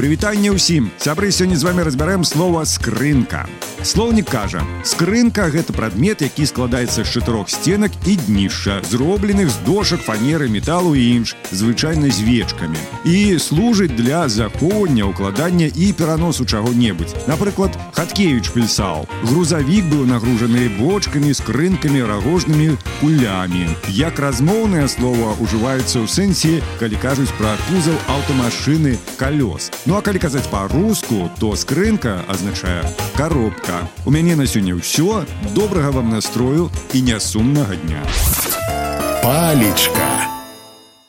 Прывітанне ўсім сябры сёння з вами разбярэм слова скрынка Слоўнік кажа скрынка гэта прадмет які складаецца з чатырох сценак і днішча зробленых з дошак фанеры металу і інш звычайна звечкамі і служыць для захоўвання укладання і пераносу чаго-небудзь напрыклад хаткевич пісаў грузавік быў нагружаны бочкамі скрынкамі рагожнымі кулямі як размоўнае слова ўжываюцца ў сэнсе калі кажуць пра кузаў аўтамашыны калёс ну а калі казаць па-руску то скрынка азначае коробка. У мяне на сёння ўсё добрага вам настрою і нясумнага дня. Палічка.